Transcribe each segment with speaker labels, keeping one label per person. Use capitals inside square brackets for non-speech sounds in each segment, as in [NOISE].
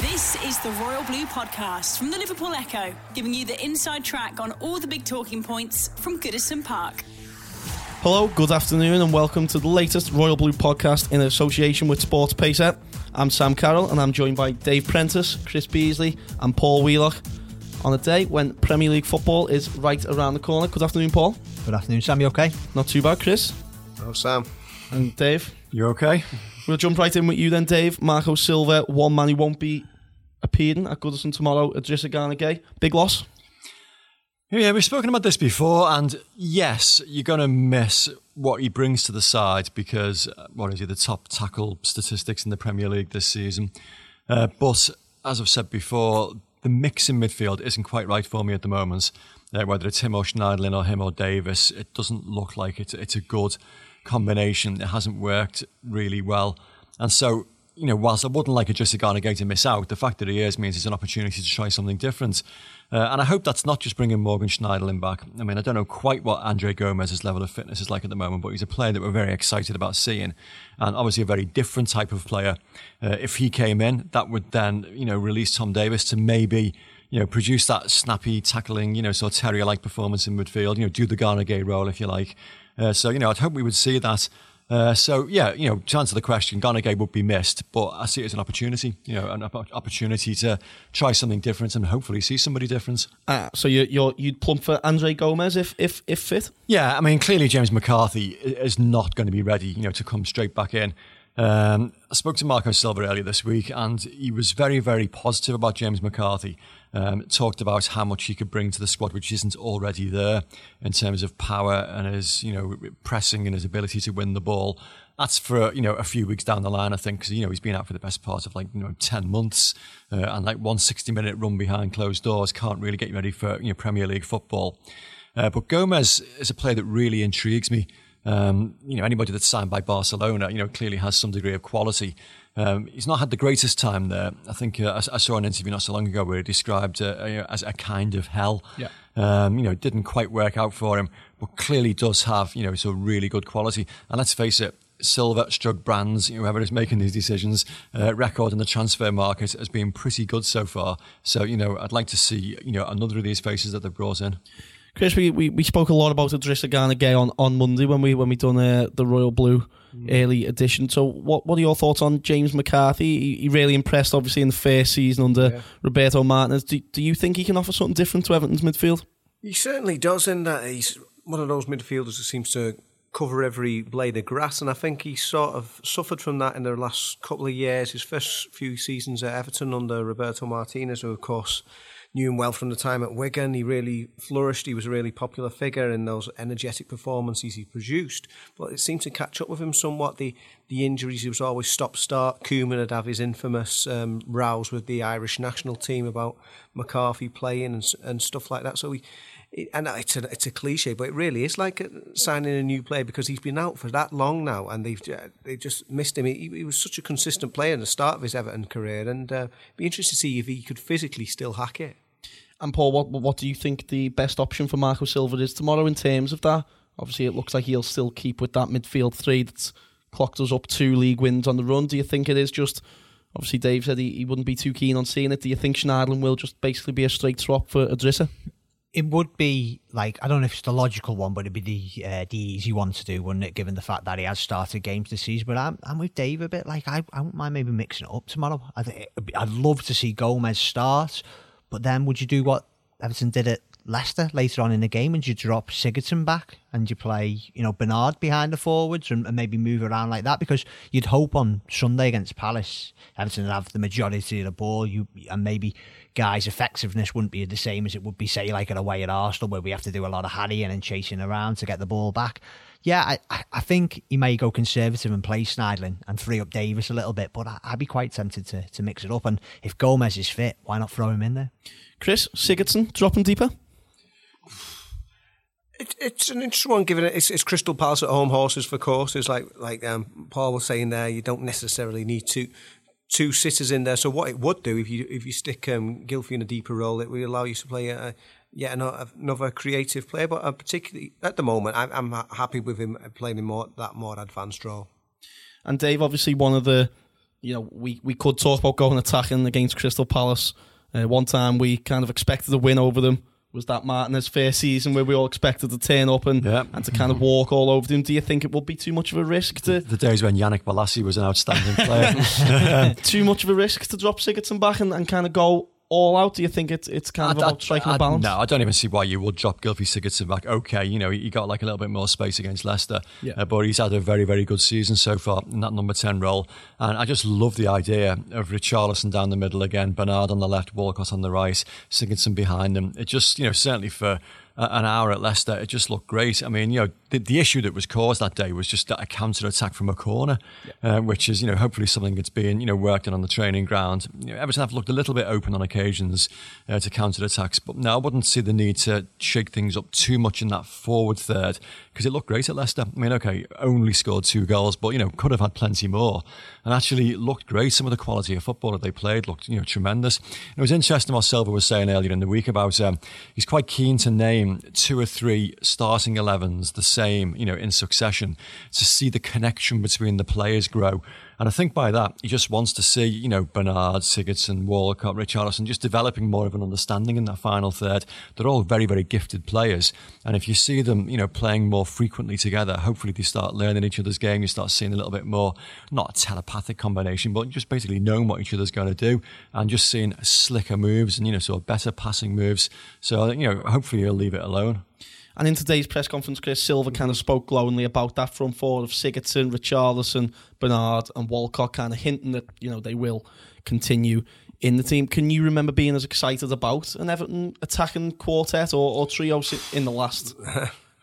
Speaker 1: This is the Royal Blue Podcast from the Liverpool Echo, giving you the inside track on all the big talking points from Goodison Park.
Speaker 2: Hello, good afternoon, and welcome to the latest Royal Blue podcast in association with SportPesa. I'm Sam Carroll, and I'm joined by Dave Prentice, Chris Beesley, and Paul Wheelock on a day when Premier League football is right around the corner. Good afternoon, Paul.
Speaker 3: Good afternoon, Sam. You okay?
Speaker 2: Not too bad, Chris.
Speaker 4: Oh, Sam.
Speaker 2: And Dave.
Speaker 5: You okay?
Speaker 2: We'll jump right in with you then, Dave. Marco Silva, one man who won't be appearing at Goodison tomorrow. Idrissa Gana Gueye. Big loss.
Speaker 5: Yeah, we've spoken about this before, and yes, you're going to miss what he brings to the side because, uh, what is he, the top tackle statistics in the Premier League this season. Uh, but as I've said before, the mix in midfield isn't quite right for me at the moment. Uh, whether it's him or Schneiderlin or him or Davies, it doesn't look like it's, it's a good combination. It hasn't worked really well. And so you know, whilst I wouldn't like Idrissa Gana Gueye to miss out, the fact that he is means it's an opportunity to try something different. Uh, and I hope that's not just bringing Morgan Schneiderlin back. I mean, I don't know quite what Andre Gomes's level of fitness is like at the moment, but he's a player that we're very excited about seeing. And obviously a very different type of player. Uh, if he came in, that would then, you know, release Tom Davies to maybe you know, produce that snappy tackling, you know, sort of terrier-like performance in midfield, you know, do the Gueye role, if you like. Uh, so, you know, I'd hope we would see that. Uh, so yeah, you know, to answer the question, Gana would be missed, but I see it as an opportunity, you know, an opportunity to try something different and hopefully see somebody different.
Speaker 2: Uh, so you you you'd plump for Andre Gomes if if if fit?
Speaker 5: Yeah, I mean, clearly James McCarthy is not going to be ready, you know, to come straight back in. Um, I spoke to Marco Silva earlier this week, and he was very, very positive about James McCarthy. Um, talked about how much he could bring to the squad, which isn't already there in terms of power and his, you know, pressing and his ability to win the ball. That's for you know a few weeks down the line, I think, because you know he's been out for the best part of like you know ten months, uh, and like one 60 minute run behind closed doors can't really get you ready for you know Premier League football. Uh, but Gomes is a player that really intrigues me. Um, you know, anybody that's signed by Barcelona, you know, clearly has some degree of quality. Um, he's not had the greatest time there. I think uh, I, I, saw an interview not so long ago where he described uh, you know, as a kind of hell.
Speaker 2: Yeah.
Speaker 5: Um, you know, it didn't quite work out for him, but clearly does have, you know, some really good quality. And let's face it, Silva, Strug Brands, whoever is making these decisions, uh, record in the transfer market has been pretty good so far. So, you know, I'd like to see, you know, another of these faces that they've brought in.
Speaker 2: Chris, we, we, we spoke a lot about Idrissa Gana Gueye on, on Monday when we when we done uh, the Royal Blue. Mm. early edition. So, what what are your thoughts on James McCarthy? He, he really impressed, obviously, in the first season under yeah. Roberto Martinez. Do, do you think he can offer something different to Everton's midfield?
Speaker 4: He certainly does, in that he's one of those midfielders who seems to cover every blade of grass, and I think he sort of suffered from that in the last couple of years. His first few seasons at Everton under Roberto Martinez, who of course knew him well from the time at Wigan. He really flourished. He was a really popular figure in those energetic performances he produced. But it seemed to catch up with him somewhat. The the injuries, he was always stop start. Koeman would have his infamous um, rows with the Irish national team about McCarthy playing and, and stuff like that. So he and it's a it's a cliche, but it really is like signing a new player because he's been out for that long now, and they've they just missed him. He, he, was such a consistent player in the start of his Everton career, and uh, be interested to see if he could physically still hack it.
Speaker 2: And Paul, what what do you think the best option for Marco Silva is tomorrow in terms of that? Obviously, it looks like he'll still keep with that midfield three that's clocked us up two league wins on the run. Do you think it is just? Obviously, Dave said he, he wouldn't be too keen on seeing it. Do you think Schneiderlin will just basically be a straight swap for Idrissa?
Speaker 3: It would be like I don't know if it's the logical one, but it'd be the uh, the easy one to do, wouldn't it? Given the fact that he has started games this season, but I'm, I'm with Dave a bit. Like I, I wouldn't mind maybe mixing it up tomorrow. I I'd love to see Gomes start, but then would you do what Everton did at Leicester later on in the game and you drop Sigurdsson back and you play, you know, Bernard behind the forwards and, and, maybe move around like that because you'd hope on Sunday against Palace, Everton would have the majority of the ball you and maybe Gueye's effectiveness wouldn't be the same as it would be, say, like at away at Arsenal where we have to do a lot of harrying and chasing around to get the ball back. Yeah, I, I think he may go conservative and play Schneiderlin and free up Davies a little bit, but I, I'd be quite tempted to, to mix it up. And if Gomes is fit, why not throw him in there?
Speaker 2: Chris, Sigurdsson, dropping deeper?
Speaker 4: It, it's an interesting one, given it, it's, it's Crystal Palace at home horses for courses. Like like um, Paul was saying there, you don't necessarily need two two sitters in there. So what it would do if you if you stick um, Gylfi in a deeper role, it would allow you to play a, yet another, creative player. But uh, particularly at the moment, I, I'm happy with him playing in more that more advanced role.
Speaker 2: And Dave, obviously one of the you know, we, we could talk about going attacking against Crystal Palace. Uh, one time we kind of expected a win over them. Was that Martinez' first season where we all expected to turn up and,
Speaker 5: Yeah.
Speaker 2: and to kind of walk all over them? Do you think it would be too much of a risk to
Speaker 5: The days when Yannick Bolasie was an outstanding player. [LAUGHS]
Speaker 2: too much of a risk to drop Sigurdsson back and, and kind of go all out? Do you think it's it's kind of
Speaker 5: I- I-
Speaker 2: about striking
Speaker 5: I-
Speaker 2: a balance?
Speaker 5: No, I don't even see why you would drop Gylfi Sigurdsson back. Okay, you know, he got like a little bit more space against Leicester,
Speaker 2: Yeah.
Speaker 5: uh, but he's had a very, very good season so far in that number 10 role. And I just love the idea of Richarlison down the middle again, Bernard on the left, Walcott on the right, Sigurdsson behind them. It just, you know, certainly for an hour at Leicester, it just looked great. I mean, you know, the, the issue that was caused that day was just a counter attack from a corner, uh, which is, you know, hopefully something that's being, you know, worked on on the training ground. You know, Everton have looked a little bit open on occasions uh, to counter attacks, but no, I wouldn't see the need to shake things up too much in that forward third because it looked great at Leicester. I mean, okay, only scored two goals, but, you know, could have had plenty more and actually looked great. Some of the quality of football that they played looked, you know, tremendous. It was interesting what Silva was saying earlier in the week about um, he's quite keen to name two or three starting 11s the same, you know, in succession to see the connection between the players grow. And I think by that, he just wants to see, you know, Bernard, Sigurdsson, Walcott, Richarlison just developing more of an understanding in that final third. They're all very, very gifted players. And if you see them, you know, playing more frequently together, hopefully they start learning each other's game. You start seeing a little bit more, not a telepathic combination, but just basically knowing what each other's going to do and just seeing slicker moves and, you know, sort of better passing moves. So, you know, hopefully he'll leave it alone.
Speaker 2: And in today's press conference, Chris Silva kind of spoke glowingly about that front four of Sigurdsson, Richarlison, Bernard, and Walcott, kind of hinting that you know they will continue in the team. Can you remember being as excited about an Everton attacking quartet or, or trio in the last? [LAUGHS]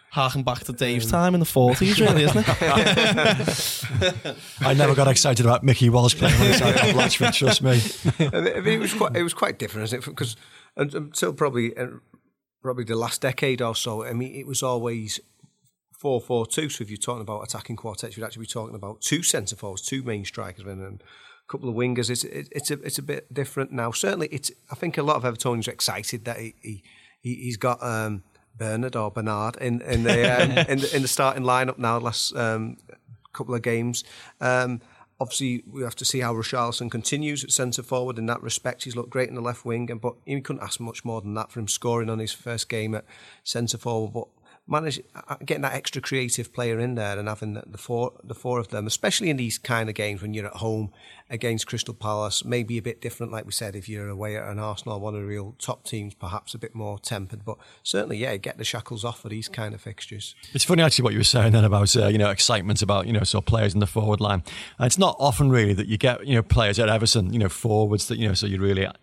Speaker 2: Harking back to Dave's time in the forties, really, isn't it? [LAUGHS]
Speaker 5: I never got excited about Mickey Walsh playing on the side of Blatchford, trust me. [LAUGHS]
Speaker 4: I mean, it was quite it was quite different, isn't it? Because until probably uh, probably the last decade or so, I mean, it was always four four two. So if you're talking about attacking quartets, you'd actually be talking about two centre forwards, two main strikers, and a couple of wingers. It's it, it's a it's a bit different now. Certainly, it's I think a lot of Evertonians are excited that he, he he's got. Um, Bernard or Bernard in in the um, [LAUGHS] in, the, in the starting lineup now. Last um, couple of games. Um, obviously, we have to see how Richarlison continues at centre forward in that respect. He's looked great in the left wing, and but he couldn't ask much more than that for him scoring on his first game at centre forward. But manage uh, uh, getting that extra creative player in there and having the four the four of them, especially in these kind of games when you're at home against Crystal Palace, maybe a bit different, like we said, if you're away at an Arsenal, one of the real top teams, perhaps a bit more tempered. But certainly, yeah, get the shackles off for these kind of fixtures.
Speaker 5: It's funny actually what you were saying then about uh, you know excitement about you know of players in the forward line. And it's not often really that you get you know players at Everton you know forwards that you know so you're really uh,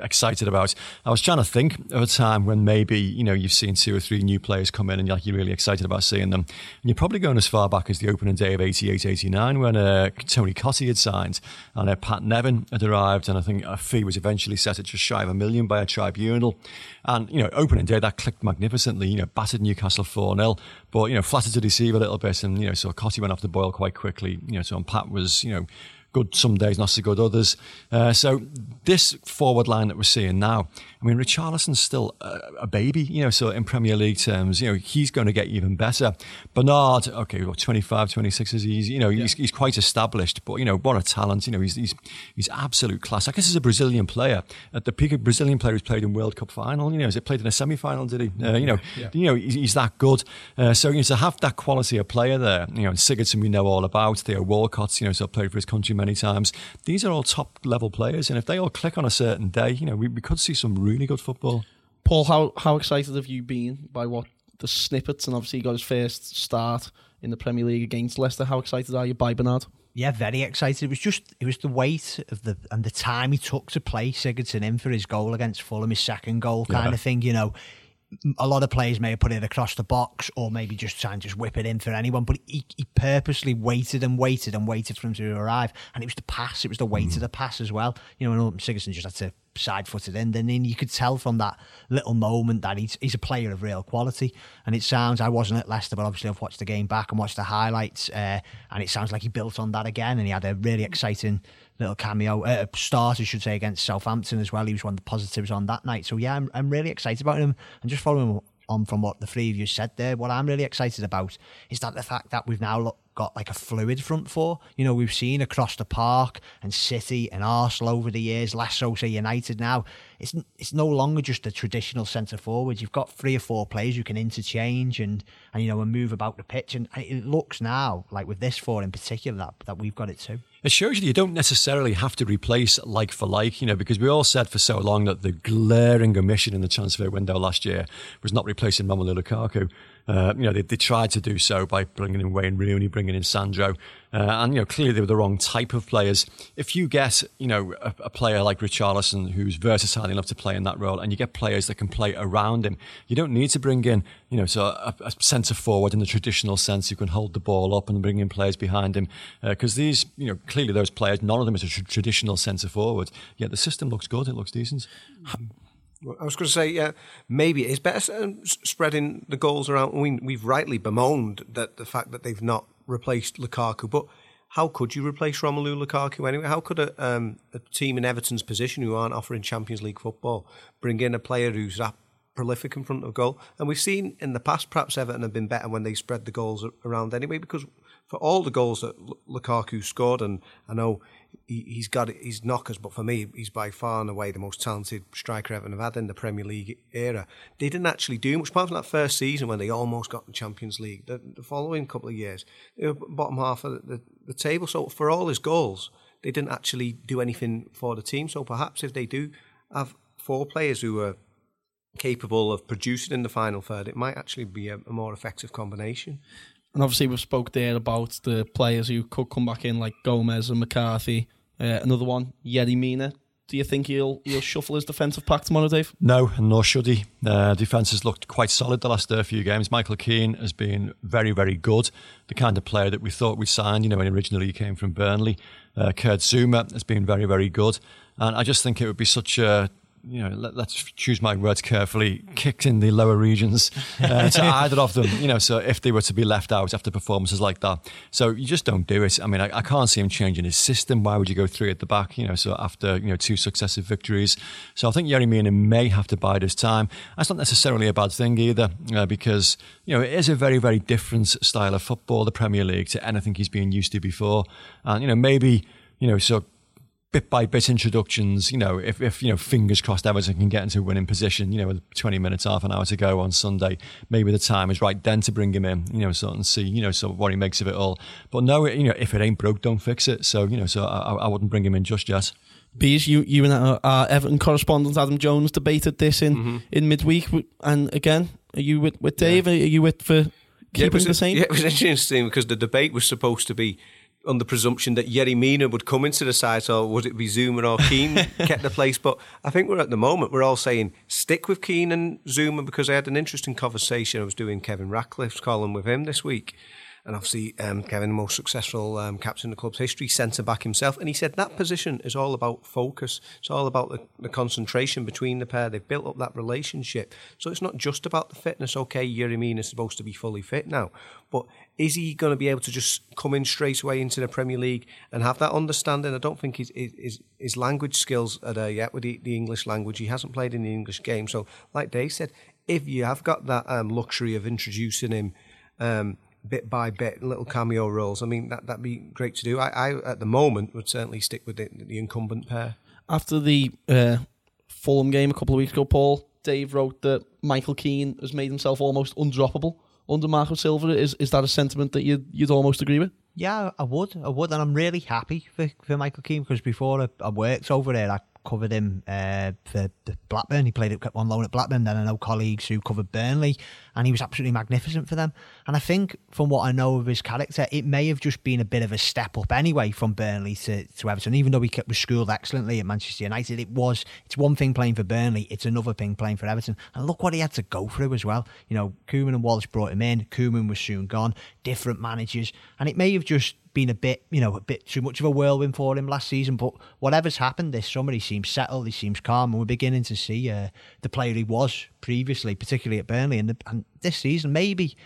Speaker 5: excited about. I was trying to think of a time when maybe you know you've seen two or three new players come in and like you're really excited about seeing them. And you're probably going as far back as the opening day of 88-89 when uh, Tony Cottee had signed and uh, Pat Nevin had arrived and I think a fee was eventually set at just shy of a million by a tribunal. And you know opening day that clicked magnificently. You know battered Newcastle four 0 but you know flattered to deceive a little bit and you know so Cottee went off the boil quite quickly. You know so and Pat was you know good some days, not so good others. Uh, so this forward line that we're seeing now, I mean, Richarlison's still a, a, baby, you know, so in Premier League terms, you know, he's going to get even better. Bernard, okay, what, 25, 26 is he's, you know, yeah. he's, he's quite established, but, you know, what a talent, you know, he's, he's, he's absolute class. I guess he's a Brazilian player. At the peak of Brazilian player who's played in World Cup final, you know, has it played in a semi-final, did he? Uh, you know, yeah. you know, he's, he's that good. Uh, so, you know, to have that quality of player there, you know, and Sigurdsson we know all about, Theo Walcott, you know, so played for his country many times. These are all top level players, and if they all click on a certain day, you know, we, we could see some really good football.
Speaker 2: Paul, how how excited have you been by what the snippets and obviously he got his first start in the Premier League against Leicester? How excited are you by Bernard?
Speaker 3: Yeah, very excited. It was just it was the weight of the and the time he took to play Sigurdsson in for his goal against Fulham, his second goal kind yeah. of thing. You know, a lot of players may have put it across the box or maybe just try and just whip it in for anyone, but he, he purposely waited and waited and waited for him to arrive. And it was the pass, it was the weight mm. of the pass as well. You know, and Sigurdsson just had to side foot it in. And then you could tell from that little moment that he's, he's a player of real quality. And it sounds, I wasn't at Leicester, but obviously I've watched the game back and watched the highlights. Uh, and it sounds like he built on that again and he had a really exciting little cameo, uh, start, I should say, against Southampton as well. He was one of the positives on that night. So, yeah, I'm, I'm really excited about him. And just following on from what the three of you said there, what I'm really excited about is that the fact that we've now got like a fluid front four. You know, we've seen across the park and City and Arsenal over the years, less so say United now. It's it's no longer just a traditional centre forward. You've got three or four players you can interchange and and you know and move about the pitch. And it looks now like with this four in particular that that we've got it too.
Speaker 5: It shows you that you don't necessarily have to replace like for like, you know, because we all said for so long that the glaring omission in the transfer window last year was not replacing Romelu Lukaku. Uh, you know, they, they, tried to do so by bringing in Wayne Rooney, bringing in Sandro, uh, and you know, clearly they were the wrong type of players. If you get, you know, a, a, player like Richarlison who's versatile enough to play in that role, and you get players that can play around him, you don't need to bring in, you know, so a, a centre forward in the traditional sense who can hold the ball up and bring in players behind him, because uh, these, you know, clearly those players, none of them is a tr- traditional centre forward. Yet the system looks good; it looks decent.
Speaker 4: I was going to say, yeah, maybe it's better spreading the goals around. We, we've rightly bemoaned that the fact that they've not replaced Lukaku, but how could you replace Romelu Lukaku anyway? How could a, um, a team in Everton's position who aren't offering Champions League football bring in a player who's that prolific in front of goal? And we've seen in the past, perhaps Everton have been better when they spread the goals around anyway, because for all the goals that Lukaku scored, and I know he, has got his knockers, but for me, he's by far and away the most talented striker ever had in the Premier League era. They didn't actually do much, apart from that first season when they almost got the Champions League. The, the following couple of years, they were bottom half of the, the, the table. So for all his goals, they didn't actually do anything for the team. So perhaps if they do have four players who are capable of producing in the final third, it might actually be a, a more effective combination.
Speaker 2: And obviously, we've spoke there about the players who could come back in, like Gomes and McCarthy. Uh, another one, Yerry Mina. Do you think he'll he'll shuffle his defensive pack tomorrow, Dave?
Speaker 5: No, nor should he. Uh, defence has looked quite solid the last uh, few games. Michael Keane has been very, very good. The kind of player that we thought we signed, you know, when originally he came from Burnley. Uh, Kurt Zouma has been very, very good. And I just think it would be such a you know, let, us choose my words carefully, kicked in the lower regions uh, to [LAUGHS] either of them, you know, so if they were to be left out after performances like that. So you just don't do it. I mean, I, I can't see him changing his system. Why would you go three at the back, you know, so after, you know, two successive victories? So I think Yerry Mina may have to bide his time. That's not necessarily a bad thing either, uh, because, you know, it is a very, very different style of football, the Premier League, to anything he's been used to before. And, you know, maybe, you know, so bit by bit introductions. You know, if, if you know, fingers crossed, Everton can get into a winning position. You know, with 20 minutes, half an hour to go on Sunday, maybe the time is right then to bring him in. You know, so and see, you know, so what he makes of it all. But no, you know, if it ain't broke, don't fix it. So you know, so I, I wouldn't bring him in just yet.
Speaker 2: Bees, you you and our, our Everton correspondent Adam Jones debated this in mm-hmm. in midweek, and again, are you with with Dave? Yeah. Are you with for keeping
Speaker 4: yeah,
Speaker 2: the same?
Speaker 4: Yeah, it was interesting because the debate was supposed to be on the presumption that Yerry Mina would come into the side, or would it be Zouma or [LAUGHS] Keane get the place? But I think we're at the moment we're all saying stick with Keane and Zouma because I had an interesting conversation. I was doing Kevin Ratcliffe's column with him this week, and obviously um, Kevin, the most successful um, captain in the club's history, centre back himself. And he said that position is all about focus. It's all about the, the, concentration between the pair. They've built up that relationship. So it's not just about the fitness. Okay, Yerry Mina is supposed to be fully fit now, but is he going to be able to just come in straight away into the Premier League and have that understanding? I don't think his his, his language skills are there yet with the, the English language. He hasn't played in the English game. So, like Dave said, if you have got that um, luxury of introducing him. Um, bit by bit, little cameo roles. I mean, that that'd be great to do. I, I at the moment would certainly stick with the, the incumbent pair.
Speaker 2: After the uh, Fulham game a couple of weeks ago, Paul Dave wrote that Michael Keane has made himself almost undroppable under Marco Silva. Is is that a sentiment that you'd you'd almost agree with?
Speaker 3: Yeah, I would. I would, and I'm really happy for, for Michael Keane because before I, I worked over there, I covered him uh, for Blackburn. He played it on loan at Blackburn. Then I know colleagues who covered Burnley, and he was absolutely magnificent for them. And I think, from what I know of his character, it may have just been a bit of a step up anyway from Burnley to, to Everton. Even though he was schooled excellently at Manchester United, it was it's one thing playing for Burnley, it's another thing playing for Everton. And look what he had to go through as well. You know, Koeman and Wallace brought him in. Koeman was soon gone. Different managers, and it may have just been a bit, you know, a bit too much of a whirlwind for him last season. But whatever's happened this summer, he seems settled, he seems calm, and we're beginning to see uh, the player he was previously, particularly at Burnley. And, the, and this season, maybe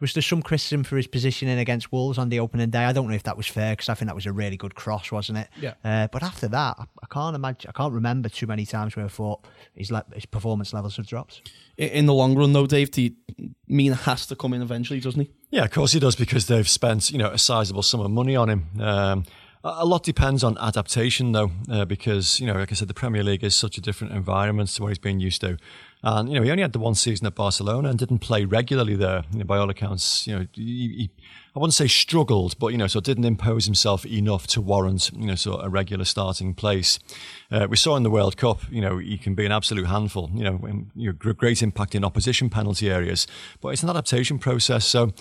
Speaker 3: was there some criticism for his positioning against Wolves on the opening day? I don't know if that was fair because I think that was a really good cross, wasn't it?
Speaker 2: Yeah.
Speaker 3: Uh, but after that, I, I, can't imagine. I can't remember too many times where I thought his le- his performance levels have dropped.
Speaker 2: In the long run, though, Dave, do you mean has to come in eventually, doesn't he?
Speaker 5: Yeah, of course he does because they've spent you know a sizable sum of money on him. Um, a lot depends on adaptation, though, uh, because you know, like I said, the Premier League is such a different environment to what he's been used to. And you know, he only had the one season at Barcelona and didn't play regularly there. You know, by all accounts, you know, he, he, I wouldn't say struggled, but you know, so didn't impose himself enough to warrant you know sort of a regular starting place. Uh, we saw in the World Cup, you know, he can be an absolute handful. You know, when, you know, great impact in opposition penalty areas, but it's an adaptation process. So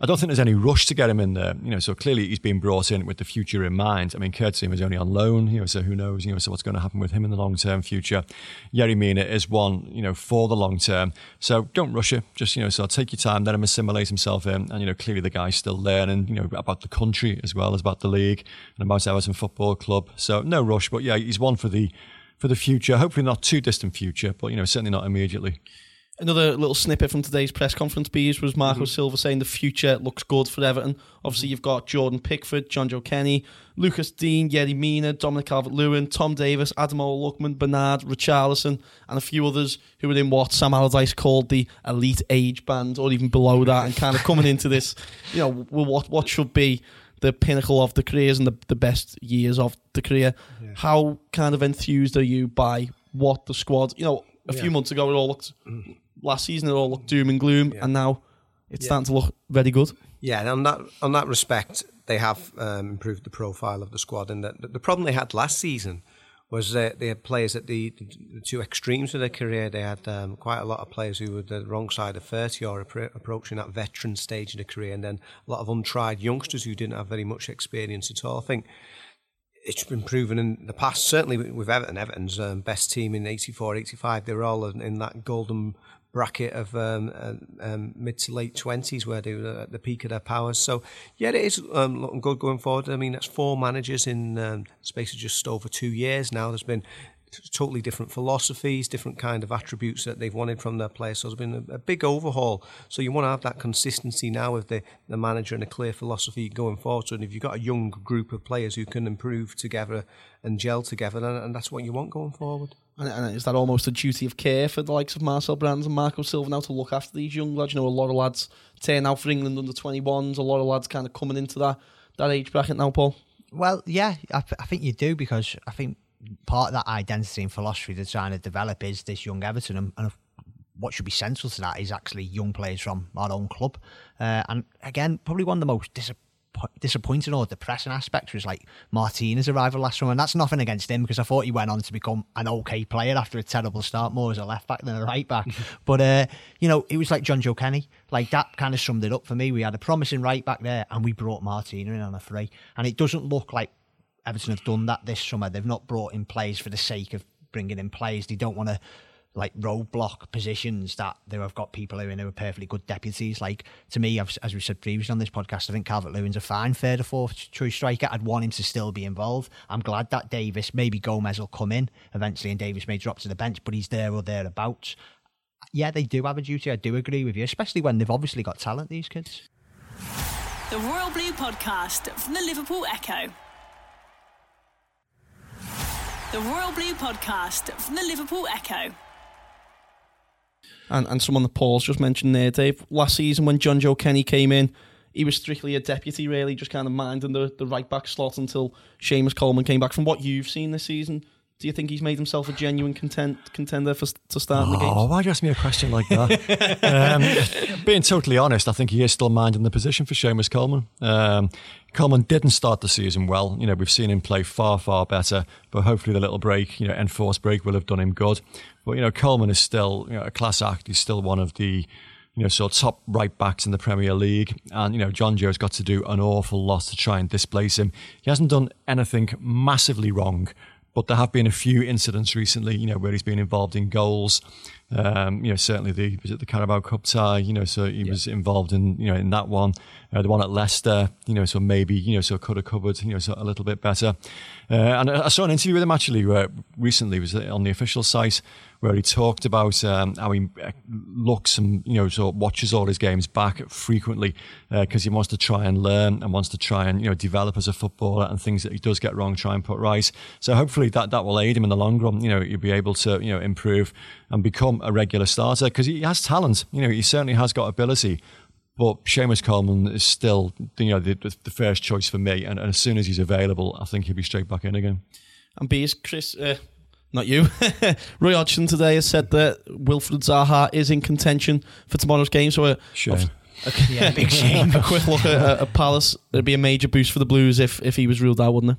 Speaker 5: I don't think there's any rush to get him in there. You know, so clearly he's been brought in with the future in mind. I mean, Kurtzim is only on loan, you know, so who knows, you know, so what's going to happen with him in the long term future. Yerry Mina is one, you know, for the long term. So don't rush it. Just, you know, so take your time, let him assimilate himself in. And, you know, clearly the guy's still learning, you know, about the country as well as about the league and about Everton Football Club. So no rush, but yeah, he's one for the for the future. Hopefully not too distant future, but you know, certainly not immediately.
Speaker 2: Another little snippet from today's press conference, Bees, was Marco mm-hmm. Silva saying the future looks good for Everton. Obviously, you've got Jordan Pickford, Jonjoe Kenny, Lucas Digne, Yerry Mina, Dominic Calvert-Lewin, Tom Davies, Ademola Lookman, Bernard, Richarlison, and a few others who are in what Sam Allardyce called the elite age band, or even below that, and kind of coming into this, [LAUGHS] you know, what what should be the pinnacle of the careers and the, the best years of the career. Yeah. How kind of enthused are you by what the squad, you know, a yeah. few months ago it all looked mm last season it all looked doom and gloom, yeah. and now it's yeah. starting to look very good.
Speaker 4: Yeah, and on that on that respect, they have um, improved the profile of the squad. And the, the problem they had last season was that they had players at the, the two extremes of their career. They had um, quite a lot of players who were the wrong side of 30 or approaching that veteran stage of the career, and then a lot of untried youngsters who didn't have very much experience at all. I think it's been proven in the past, certainly with Everton. Everton's um, best team in 84, 85, they were all in that golden bracket of um, uh, um, mid to late twenties where they were at the peak of their powers. So yeah, it is um, looking good going forward. I mean, that's four managers in um, space of just over two years now. There's been totally different philosophies, different kind of attributes that they've wanted from their players. So there's been a, a, big overhaul. So you want to have that consistency now with the, the manager and a clear philosophy going forward. And if you've got a young group of players who can improve together and gel together, and, and that's what you want going forward.
Speaker 2: And, and is that almost a duty of care for the likes of Marcel Brands and Marco Silva now to look after these young lads? You know, a lot of lads turn out for England under 21s, a lot of lads kind of coming into that, that age bracket now, Paul.
Speaker 3: Well, yeah, I, I think you do because I think part of that identity and philosophy they're trying to develop is this young Everton. And, and what should be central to that is actually young players from our own club. Uh, and again, probably one of the most disappointing disappointing or depressing aspect was like Martina's arrival last summer. And that's nothing against him because I thought he went on to become an okay player after a terrible start, more as a left back than a right back. [LAUGHS] but, uh, you know, it was like Jonjoe Kenny. Like that kind of summed it up for me. We had a promising right back there and we brought Martinez in on a free. And it doesn't look like Everton have done that this summer. They've not brought in players for the sake of bringing in players. They don't want to like roadblock positions that they have got people who are, who are perfectly good deputies. Like to me, as we said previously on this podcast, I think Calvert Lewin's a fine third or fourth choice striker. I'd want him to still be involved. I'm glad that Davies, maybe Gomes will come in eventually, and Davies may drop to the bench, but he's there or thereabouts. Yeah, they do have a duty. I do agree with you, especially when they've obviously got talent. These kids.
Speaker 1: The Royal Blue Podcast from the Liverpool Echo. The Royal Blue Podcast from the Liverpool Echo
Speaker 2: and, and someone that Paul's just mentioned there, Dave. Last season when Jonjoe Kenny came in, he was strictly a deputy, really, just kind of minding the, the right back slot until Seamus Coleman came back. From what you've seen this season, do you think he's made himself a genuine content, contender for to start
Speaker 5: oh,
Speaker 2: the game?
Speaker 5: Oh, why you ask me a question like that? um, being totally honest, I think he is still minding the position for Seamus Coleman. Um, Coleman didn't start the season well. You know, we've seen him play far, far better, but hopefully the little break, you know, enforced break will have done him good. But, you know, Coleman is still you know, a class act. He's still one of the, you know, sort of top right backs in the Premier League. And, you know, Jonjoe's got to do an awful lot to try and displace him. He hasn't done anything massively wrong, but there have been a few incidents recently, you know, where he's been involved in goals Um, you know, certainly the was it the Carabao Cup tie. You know, so he yeah. was involved in you know in that one. Uh, the one at Leicester. You know, so maybe you know so could have covered you know so a little bit better. Uh, and I saw an interview with him actually where recently was on the official site where he talked about um, how he uh, looks and you know so watches all his games back frequently because uh, he wants to try and learn and wants to try and you know develop as a footballer and things that he does get wrong try and put right. So hopefully that that will aid him in the long run. You know, he'll be able to you know improve and become a regular starter because he has talent. You know, he certainly has got ability. But Seamus Coleman is still, you know, the, the first choice for me. And, and, as soon as he's available, I think he'll be straight back in again.
Speaker 2: And B is Chris, uh, not you. [LAUGHS] Roy Hodgson today has said that Wilfried Zaha is in contention for tomorrow's game. So, a,
Speaker 5: sure.
Speaker 3: Okay. yeah, big [LAUGHS] shame.
Speaker 2: a quick look at, at Palace. It'd be a major boost for the Blues if, if he was ruled out, wouldn't it?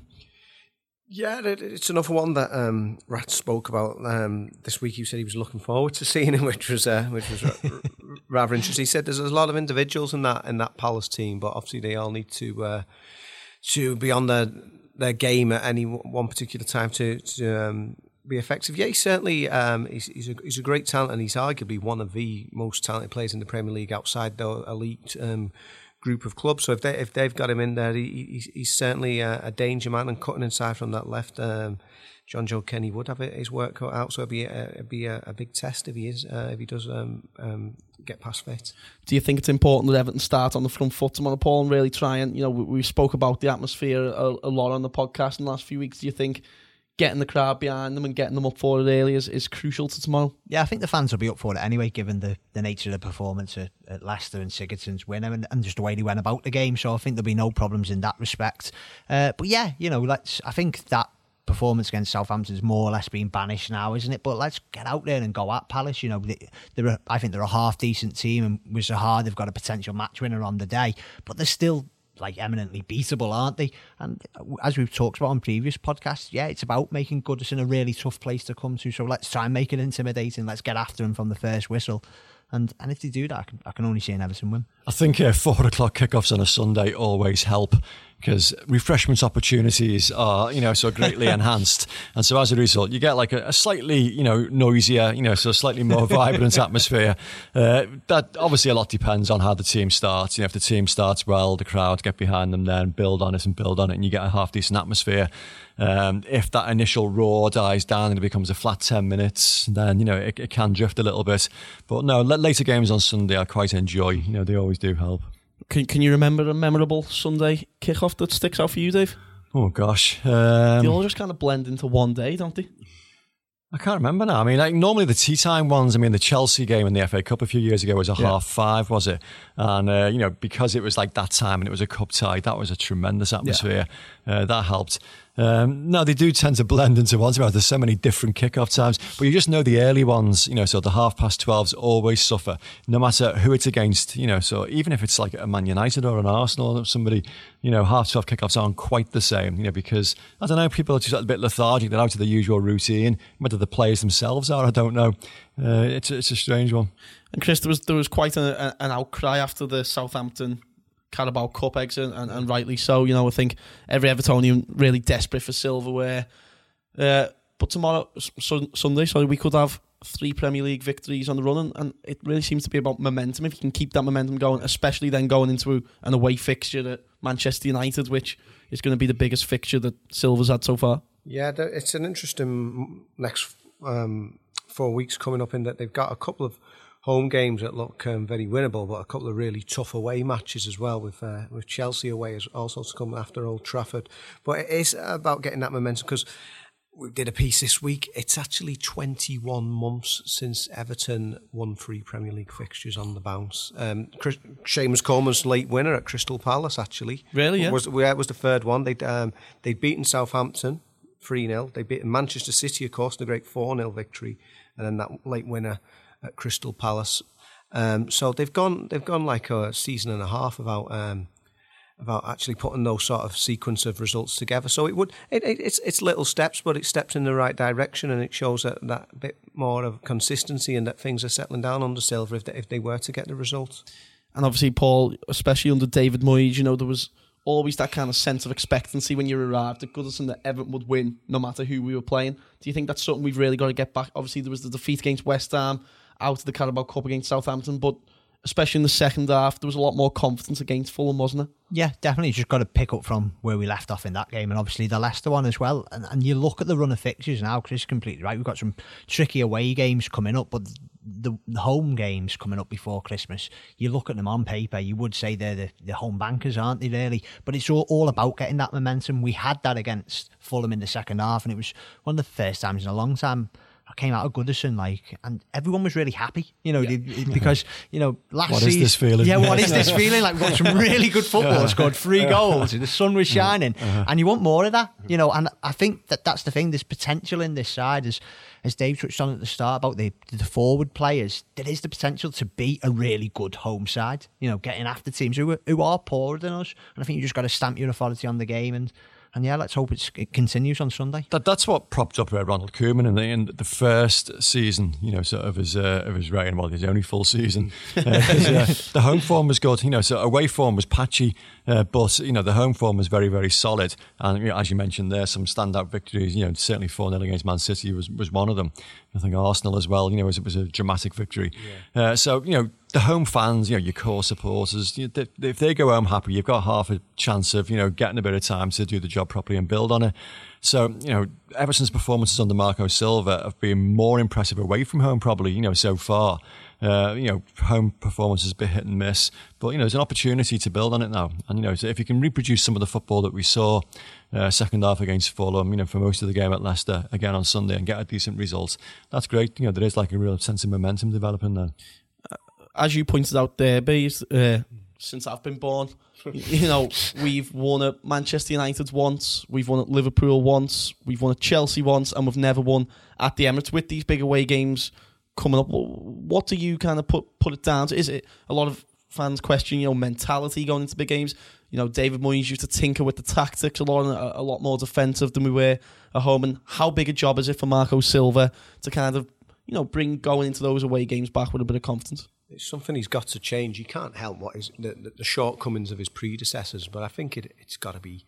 Speaker 4: Yeah, it's another one that um, Rat spoke about um, this week. He said he was looking forward to [LAUGHS] seeing him, which was uh, which was rather interesting. He said there's a lot of individuals in that in that Palace team, but obviously they all need to uh, to be on their their game at any one particular time to to um, be effective. Yeah, he's certainly um, he's he's a, he's a great talent, and he's arguably one of the most talented players in the Premier League outside the elite um, group of clubs. So if they if they've got him in there, he, he's, he's certainly a, a, danger man and cutting inside from that left. Um, Jonjoe Kenny would have his work cut out, so it'd be a, it'd be a, a big test if he is uh, if he does um, um, get past fit.
Speaker 2: Do you think it's important that Everton start on the front foot tomorrow, Paul, and really try and you know we, we spoke about the atmosphere a, a lot on the podcast in the last few weeks. Do you think? Getting the crowd behind them and getting them up for it early is, is crucial to tomorrow.
Speaker 3: Yeah, I think the fans will be up for it anyway, given the, the nature of the performance at, at Leicester and Sigurdsson's winner and, and just the way they went about the game. So I think there'll be no problems in that respect. Uh, but yeah, you know, let's. I think that performance against Southampton is more or less being banished now, isn't it? But let's get out there and go at Palace. You know, they're a, I think they're a half decent team, and with Zaha, they've got a potential match winner on the day, but they're still like eminently beatable, aren't they? And as we've talked about on previous podcasts, yeah, it's about making Goodison a really tough place to come to. So let's try and make it intimidating. Let's get after them from the first whistle. And and if they do that, I can, I can only see an Everton win.
Speaker 5: I think uh, four o'clock kickoffs on a Sunday always help because refreshment opportunities are, you know, so greatly [LAUGHS] enhanced. And so as a result, you get like a, a, slightly, you know, noisier, you know, so slightly more vibrant [LAUGHS] atmosphere. Uh, that obviously a lot depends on how the team starts. You know, if the team starts well, the crowd get behind them, then build on it and build on it, and you get a half decent atmosphere. Um, if that initial roar dies down and it becomes a flat 10 minutes, then, you know, it, it can drift a little bit. But no, later games on Sunday I quite enjoy. You know, they always do help.
Speaker 2: Can, can you remember a memorable Sunday kickoff that sticks out for you, Dave?
Speaker 5: Oh gosh, um,
Speaker 2: they all just kind of blend into one day, don't they?
Speaker 5: I can't remember now. I mean, like normally the tea time ones. I mean, the Chelsea game in the FA Cup a few years ago was a yeah. half five, was it? And uh, you know, because it was like that time and it was a cup tie, that was a tremendous atmosphere. Uh, that helped. Um, no, they do tend to blend into ones. one. There's so many different kickoff times, but you just know the early ones, you know, so the half past 12s always suffer, no matter who it's against, you know. So even if it's like a Man United or an Arsenal or somebody, you know, half 12 kickoffs aren't quite the same, you know, because I don't know, people are just a bit lethargic, they're out of the usual routine. Whether the players themselves are, I don't know. Uh, it's, it's a strange one.
Speaker 2: And Chris, there was, there was quite a, an outcry after the Southampton Carabao Cup exit, and, and, rightly so. You know, I think every Evertonian really desperate for silverware. Uh, but tomorrow, Sunday, sorry, we could have three Premier League victories on the run, and, and, it really seems to be about momentum. If you can keep that momentum going, especially then going into an away fixture at Manchester United, which is going to be the biggest fixture that Silva's had so far.
Speaker 4: Yeah, it's an interesting next um, four weeks coming up in that they've got a couple of home games that look um, very winnable, but a couple of really tough away matches as well with uh, with Chelsea away as also to come after Old Trafford. But it is about getting that momentum because we did a piece this week. It's actually 21 months since Everton won three Premier League fixtures on the bounce. Um, Chris, Seamus Coleman's late winner at Crystal Palace, actually.
Speaker 2: Really? Yeah.
Speaker 4: Was, was the third one. They'd, um, they'd beaten Southampton 3 0. They beat Manchester City, of course, in a great 4 0 victory. And then that late winner at Crystal Palace. Um, so they've gone they've gone like a season and a half about um, about actually putting those sort of sequence of results together. So it would it, it, it's it's little steps, but it steps in the right direction, and it shows that that bit more of consistency and that things are settling down under Silva if they, if they were to get the results.
Speaker 2: And obviously, Paul, especially under David Moyes, you know there was always that kind of sense of expectancy when you arrived at Goodison that Everton would win no matter who we were playing. Do you think that's something we've really got to get back? Obviously, there was the defeat against West Ham, out of the Carabao Cup against Southampton, but especially in the second half, there was a lot more confidence against Fulham, wasn't it?
Speaker 3: Yeah, definitely. Just got to pick up from where we left off in that game, and obviously the Leicester one as well. And, and you look at the run of fixtures now, Chris is completely right. We've got some tricky away games coming up, but the, the home games coming up before Christmas, you look at them on paper, you would say they're the, the home bankers, aren't they, really? But it's all, all about getting that momentum. We had that against Fulham in the second half, and it was one of the first times in a long time I came out of Goodison, like, and everyone was really happy, you know, yeah. because, you know, last
Speaker 5: what
Speaker 3: season.
Speaker 5: this feeling?
Speaker 3: Yeah, what is [LAUGHS] this feeling? Like, we got some really good football, scored three goals, the sun was shining, uh-huh. and you want more of that, you know, and I think that that's the thing, there's potential in this side, as, as Dave touched on at the start about the, the forward players, there is the potential to be a really good home side, you know, getting after teams who, who are poorer than us, and I think you just got to stamp your authority on the game and and yeah, let's hope it continues on Sunday.
Speaker 5: That, that's what propped up uh, Ronald Koeman in the, in the first season, you know, sort of his uh, of his reign. Well, his only full season. [LAUGHS] Uh, uh, the home form was good, you know. So away form was patchy, uh, but you know the home form was very very solid. And you know, as you mentioned, there some standout victories. You know, certainly four 0 against Man City was was one of them. I think Arsenal as well. You know, it was, it was a dramatic victory. Yeah. Uh, so you know the home fans, you know, your core supporters, you know, if they go home happy, you've got half a chance of, you know, getting a bit of time to do the job properly and build on it. So, you know, Everton's performances under Marco Silva have been more impressive away from home, probably, you know, so far. Uh, you know, home performances been hit and miss, but you know, there's an opportunity to build on it now. And you know, so if you can reproduce some of the football that we saw uh, second half against Fulham, you know, for most of the game at Leicester again on Sunday and get a decent result, that's great. You know, there is like a real sense of momentum developing there
Speaker 2: as you pointed out there, Bees, uh, since I've been born, [LAUGHS] you know, we've won at Manchester United once, we've won at Liverpool once, we've won at Chelsea once, and we've never won at the Emirates. With these big away games coming up, what do you kind of put put it down to? Is it a lot of fans question your mentality going into big games? You know, David Moyes used to tinker with the tactics a lot, a, a lot more defensive than we were at home. And how big a job is it for Marco Silva to kind of, you know, bring going into those away games back with a bit of confidence?
Speaker 4: It's something he's got to change. He can't help what is the, the shortcomings of his predecessors, but I think it, it's got to be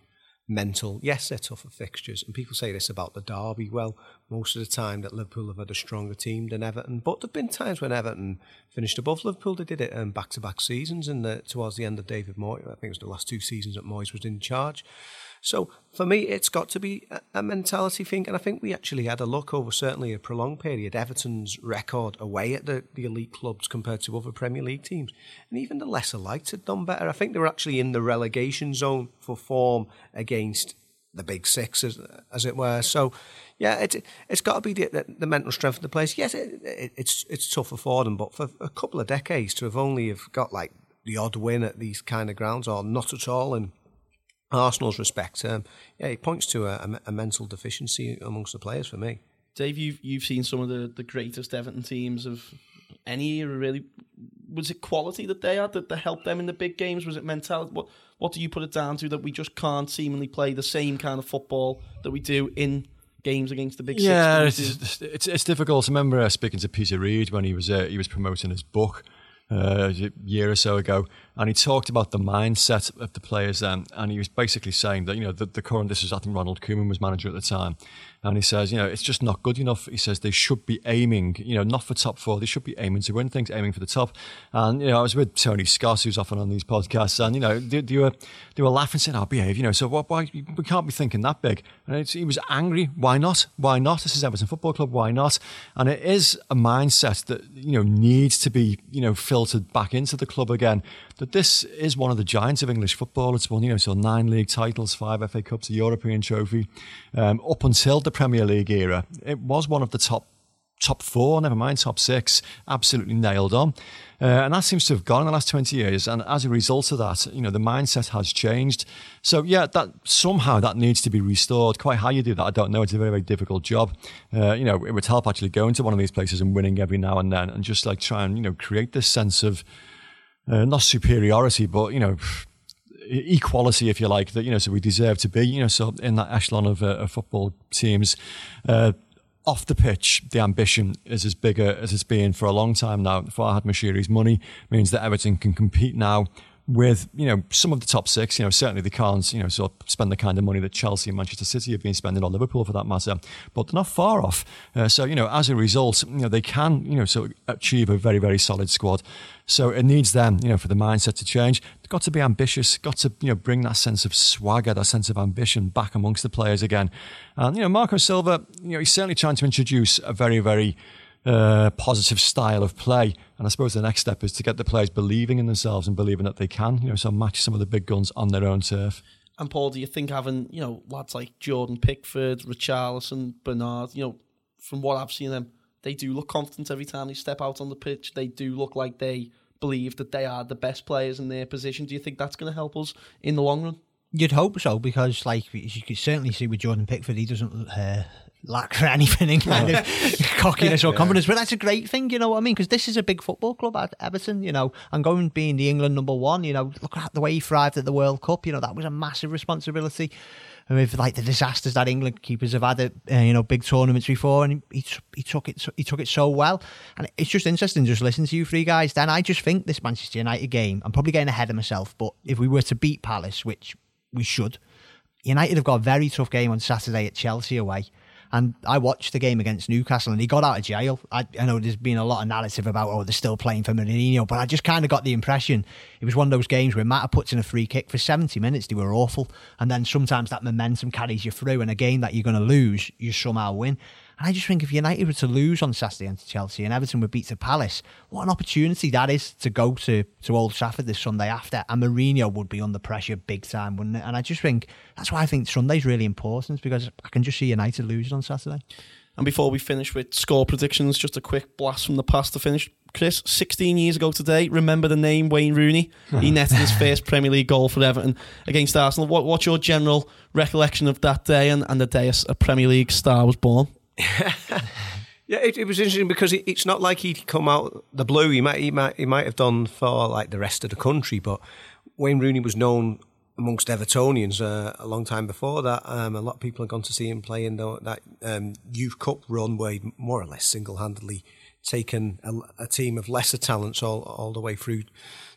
Speaker 4: mental. Yes, they're tougher fixtures, and people say this about the derby. Well, most of the time that Liverpool have had a stronger team than Everton, but there've been times when Everton finished above Liverpool. They did it um, back-to-back seasons, and towards the end of David Moyes, I think it was the last two seasons that Moyes was in charge. So for me, it's got to be a, mentality thing. And I think we actually had a look over certainly a prolonged period. Everton's record away at the, the elite clubs compared to other Premier League teams. And even the lesser lights had done better. I think they were actually in the relegation zone for form against the big six, as, as it were. So, yeah, it, it's got to be the, the, the, mental strength of the players. Yes, it, it, it's it's tougher for them, but for a couple of decades to have only have got like the odd win at these kind of grounds or not at all and Arsenal's respect, um, yeah, it points to a, a, mental deficiency amongst the players for me.
Speaker 2: Dave, you've you've seen some of the, the greatest Everton teams of any era. Really, was it quality that they had that, that helped them in the big games? Was it mentality? What what do you put it down to that we just can't seemingly play the same kind of football that we do in games against the big
Speaker 5: yeah, six? Yeah, it's, it's, it's difficult. I remember uh, speaking to Peter Reid when he was uh, he was promoting his book uh, a year or so ago, and he talked about the mindset of the players then, and he was basically saying that you know the, the current this is I think Ronald Koeman was manager at the time, and he says you know it's just not good enough. He says they should be aiming you know not for top four, they should be aiming to win things, aiming for the top. And you know I was with Tony Scott, who's often on these podcasts, and you know they, they were they were laughing saying, "Oh, behave," you know. So what, why we can't be thinking that big? And he was angry. Why not? Why not? This is Everton Football Club. Why not? And it is a mindset that you know needs to be you know filtered back into the club again. That this is one of the giants of English football. It's won, you know, so nine league titles, five FA Cups, a European trophy. Um, up until the Premier League era, it was one of the top top four, never mind top six, absolutely nailed on. Uh, and that seems to have gone in the last 20 years. And as a result of that, you know, the mindset has changed. So, yeah, that somehow that needs to be restored. Quite how you do that, I don't know. It's a very, very difficult job. Uh, you know, it would help actually going to one of these places and winning every now and then and just like try and, you know, create this sense of uh, not superiority, but you know, equality, if you like. That you know, so we deserve to be, you know, so in that echelon of, uh, of football teams. Uh, off the pitch, the ambition is as big as it's been for a long time now. Farhad Moshiri's money means that Everton can compete now with you know some of the top six. You know, certainly they can't you know sort of spend the kind of money that Chelsea and Manchester City have been spending on Liverpool for that matter, but they're not far off. Uh, so you know, as a result, you know they can you know sort of achieve a very very solid squad. So it needs them, you know, for the mindset to change. They've got to be ambitious, got to, you know, bring that sense of swagger, that sense of ambition back amongst the players again. And, you know, Marco Silva, you know, he's certainly trying to introduce a very, very uh, positive style of play. And I suppose the next step is to get the players believing in themselves and believing that they can, you know, so match some of the big guns on their own turf.
Speaker 2: And Paul, do you think having you know lads like Jordan Pickford, Richarlison, Bernard, you know, from what I've seen them, they do look confident every time they step out on the pitch. They do look like they believe that they are the best players in their position. Do you think that's going to help us in the long run?
Speaker 3: You'd hope so because, like you could certainly see with Jordan Pickford, he doesn't uh, lack for [LAUGHS] anything in kind of cockiness or confidence. But that's a great thing, you know what I mean? Because this is a big football club at Everton, you know, and going being the England number one, you know, look at the way he thrived at the World Cup. You know, that was a massive responsibility. And with like the disasters that England keepers have had at uh, you know big tournaments before, and he, he took it he took it so well, and it's just interesting just listening to you three guys. Then I just think this Manchester United game, I'm probably getting ahead of myself, but if we were to beat Palace, which we should, United have got a very tough game on Saturday at Chelsea away. And I watched the game against Newcastle and he got out of jail. I, I, know there's been a lot of narrative about, oh, they're still playing for Mourinho, but I just kind of got the impression it was one of those games where Mata puts in a free kick for 70 minutes. They were awful. And then sometimes that momentum carries you through and a game that you're going to lose, you somehow win. And I just think if United were to lose on Saturday against Chelsea and Everton would beat to Palace, what an opportunity that is to go to, to Old Trafford this Sunday after. And Mourinho would be under pressure big time, wouldn't it? And I just think that's why I think Sunday's really important because I can just see United losing on Saturday.
Speaker 2: And before we finish with score predictions, just a quick blast from the past to finish. Chris, 16 years ago today, remember the name Wayne Rooney? He [LAUGHS] netted his first Premier League goal for Everton against Arsenal. What, what's your general recollection of that day and, and the day a Premier League star was born? [LAUGHS]
Speaker 4: yeah, it, it, was interesting because it, it's not like he'd come out the blue. He might, he might, he might have done for like the rest of the country, but Wayne Rooney was known amongst Evertonians uh, a long time before that. Um, a lot of people had gone to see him play in the, that um, youth cup run where he more or less single handedly taken a, a, team of lesser talents all all the way through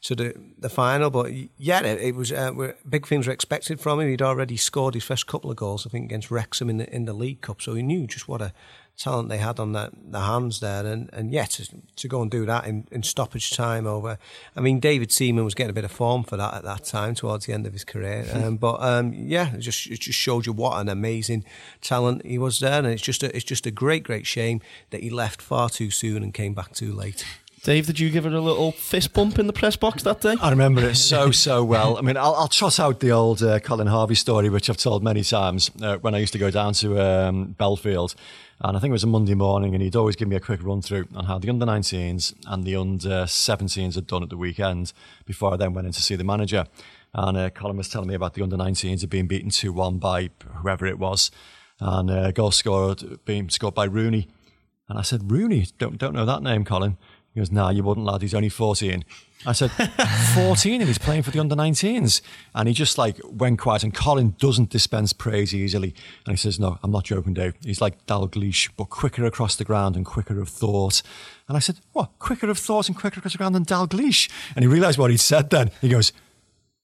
Speaker 4: to the the final. But yeah, it, it was uh, big things were expected from him. He'd already scored his first couple of goals, I think, against Wrexham in the in the League Cup. So he knew just what a talent they had on the, the hands there. And, and yeah, to, to go and do that in, in stoppage time over. I mean, David Seaman was getting a bit of form for that at that time towards the end of his career. Um, but um, yeah, it just, it just showed you what an amazing talent he was there. And it's just a, it's just a great, great shame that he left far too soon and came back too late.
Speaker 2: Dave, did you give it a little fist bump in the press box that day?
Speaker 5: I remember it so, so well. I mean, I'll, I'll trot out the old uh, Colin Harvey story, which I've told many times uh, when I used to go down to um, Bellefield. And I think it was a Monday morning, and he'd always give me a quick run through on how the under 19s and the under 17s had done at the weekend before I then went in to see the manager. And uh, Colin was telling me about the under 19s had been beaten 2 1 by whoever it was, and uh, goal scored being scored by Rooney. And I said, Rooney, don't, don't know that name, Colin. He goes, nah, you wouldn't, lad. He's only 14. I said, [LAUGHS] 14 and he's playing for the under 19s. And he just like went quiet. And Colin doesn't dispense praise easily. And he says, no, I'm not joking, Dave. He's like Dalglish, but quicker across the ground and quicker of thought. And I said, what? Quicker of thought and quicker across the ground than Dalglish? And he realized what he'd said then. He goes,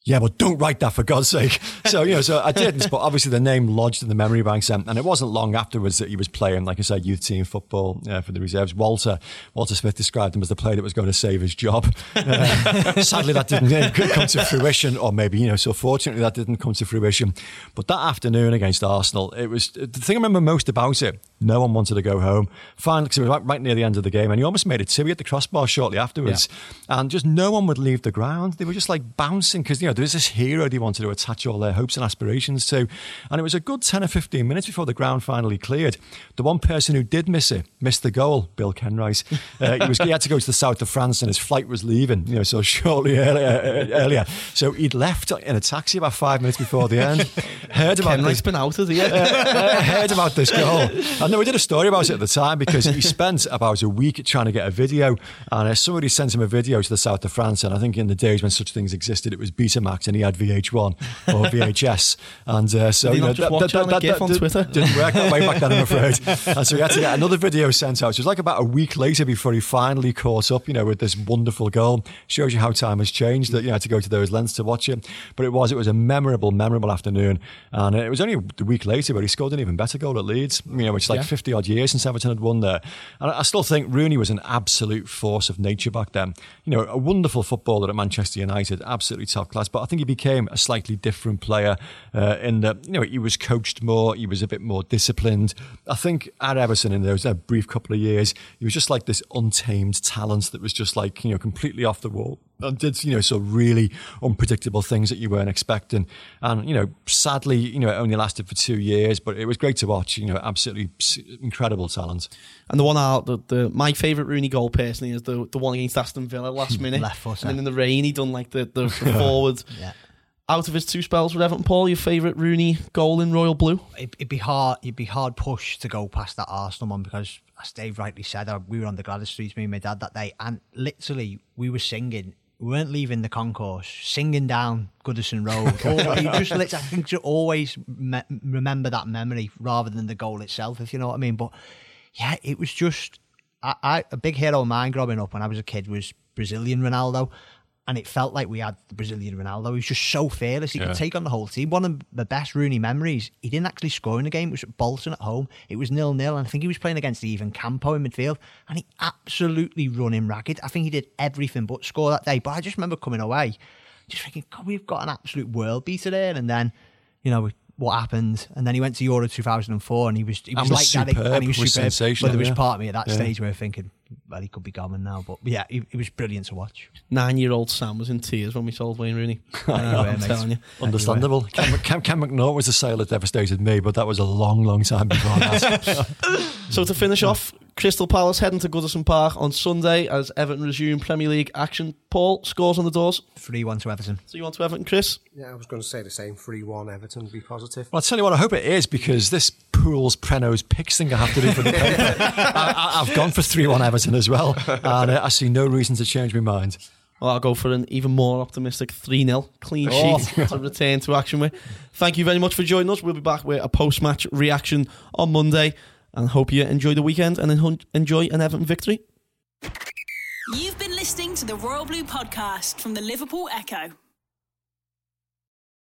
Speaker 5: yeah, but don't write that for God's sake. [LAUGHS] So, you know, so I didn't, but obviously the name lodged in the memory banks. And, and it wasn't long afterwards that he was playing, like I said, youth team football uh, for the reserves. Walter, Walter Smith described him as the player that was going to save his job. Uh, [LAUGHS] sadly, that didn't uh, come to fruition, or maybe, you know, so fortunately that didn't come to fruition. But that afternoon against Arsenal, it was the thing I remember most about it. No one wanted to go home. Finally, because it was right, right, near the end of the game, and he almost made it two. He hit the crossbar shortly afterwards, yeah. and just no one would leave the ground. They were just like bouncing because, you know, there was this hero they wanted to attach all their hopes and aspirations to. And it was a good 10 or 15 minutes before the ground finally cleared. The one person who did miss it, missed the goal, Bill Kenwright. Uh, he, was, he had to go to the south of France and his flight was leaving, you know, so shortly earlier. earlier. So he'd left in a taxi about five minutes before the end. [LAUGHS]
Speaker 2: Heard about Kenwright's this. been out, has he? [LAUGHS] Uh,
Speaker 5: heard about this goal. [LAUGHS] And then we did a story about it at the time because he [LAUGHS] spent about a week trying to get a video. And uh, somebody sent him a video to the south of France. And I think in the days when such things existed, it was Betamax and he had VH1 or [LAUGHS] VHS. And uh, so, you know,
Speaker 2: not just watch it on a GIF on Twitter?
Speaker 5: didn't work that way back then, I'm afraid. [LAUGHS] And so he had to get another video sent out. It was like about a week later before he finally caught up, you know, with this wonderful goal. Shows you how time has changed that you had to go to those lengths to watch it. But it was, it was a memorable, memorable afternoon. And it was only a week later where he scored an even better goal at Leeds, you know, which is like 50 odd years since Everton had won there. And I still think Rooney was an absolute force of nature back then. You know, a wonderful footballer at Manchester United, absolutely top class. But I think he became a slightly different player uh, in that, you know, he was coached more, he was a bit more disciplined. I think at Everton in those uh, brief couple of years, he was just like this untamed talent that was just like, you know, completely off the wall and did you know so really unpredictable things that you weren't expecting and you know sadly you know it only lasted for two years but it was great to watch you know absolutely incredible talent
Speaker 2: And the one out, the, the my favourite Rooney goal personally is the the one against Aston Villa last [LAUGHS] minute.
Speaker 3: Left footer.
Speaker 2: And then in the rain, he done like the, the, [LAUGHS] the forward.
Speaker 3: Yeah.
Speaker 2: Out of his two spells with Everton, Paul, your favourite Rooney goal in Royal Blue?
Speaker 3: it, it'd be hard. It'd be hard push to go past that Arsenal one because, as Dave rightly said, uh, we were on the Gwladys Streets, me and my dad that day, and literally we were singing. We weren't leaving the concourse, singing down Goodison Road. [LAUGHS] You just I think you always me- remember that memory rather than the goal itself, if you know what I mean. But yeah, it was just I, I a big hero of mine growing up when I was a kid was Brazilian Ronaldo. And it felt like we had the Brazilian Ronaldo. He was just so fearless. He
Speaker 5: Yeah.
Speaker 3: could take on the whole team. One of the best Rooney memories, he didn't actually score in the game. It was at Bolton at home. It was nil nil. And I think he was playing against Ivan Campo in midfield. And he absolutely run him ragged. I think he did everything but score that day. But I just remember coming away, just thinking, God, we've got an absolute world beater there. And then, you know, what happened? And then he went to Euro 2004 and he was, he was,
Speaker 5: was
Speaker 3: like that. And he was,
Speaker 5: was
Speaker 3: superb.
Speaker 5: sensational,
Speaker 3: But there was
Speaker 5: yeah.
Speaker 3: part of me at that
Speaker 5: Yeah.
Speaker 3: stage where I'm thinking, well, he could be gone now. But yeah, it, it was brilliant to watch.
Speaker 2: Nine year old Sam was in tears when we sold Wayne Rooney. [LAUGHS]
Speaker 3: Anyway, um,
Speaker 2: I'm
Speaker 3: mate.
Speaker 2: telling you.
Speaker 5: understandable Cam, Cam, Cam McNaught was the sale that devastated me but that was a long long time before that [LAUGHS] [LAUGHS]
Speaker 2: So to finish off, Crystal Palace heading to Goodison Park on Sunday as Everton resume Premier League action. Paul scores on the doors.
Speaker 3: 3 1 to Everton.
Speaker 2: So you want to Everton, Chris?
Speaker 4: Yeah, I was going to say the same. 3 1 Everton, be positive.
Speaker 5: Well, I'll tell you what, I hope it is because this Pools, Prenos, Picks thing I have to do for the paper. I, I, I've gone for 3 1 Everton as well, [LAUGHS] and uh, I see no reason to change my mind.
Speaker 2: Well, I'll go for an even more optimistic 3 0 clean sheet [LAUGHS] to return to action with. Thank you very much for joining us. We'll be back with a post match reaction on Monday and hope you enjoy the weekend and enjoy an Everton victory.
Speaker 1: You've been listening to the Royal Blue podcast from the Liverpool Echo.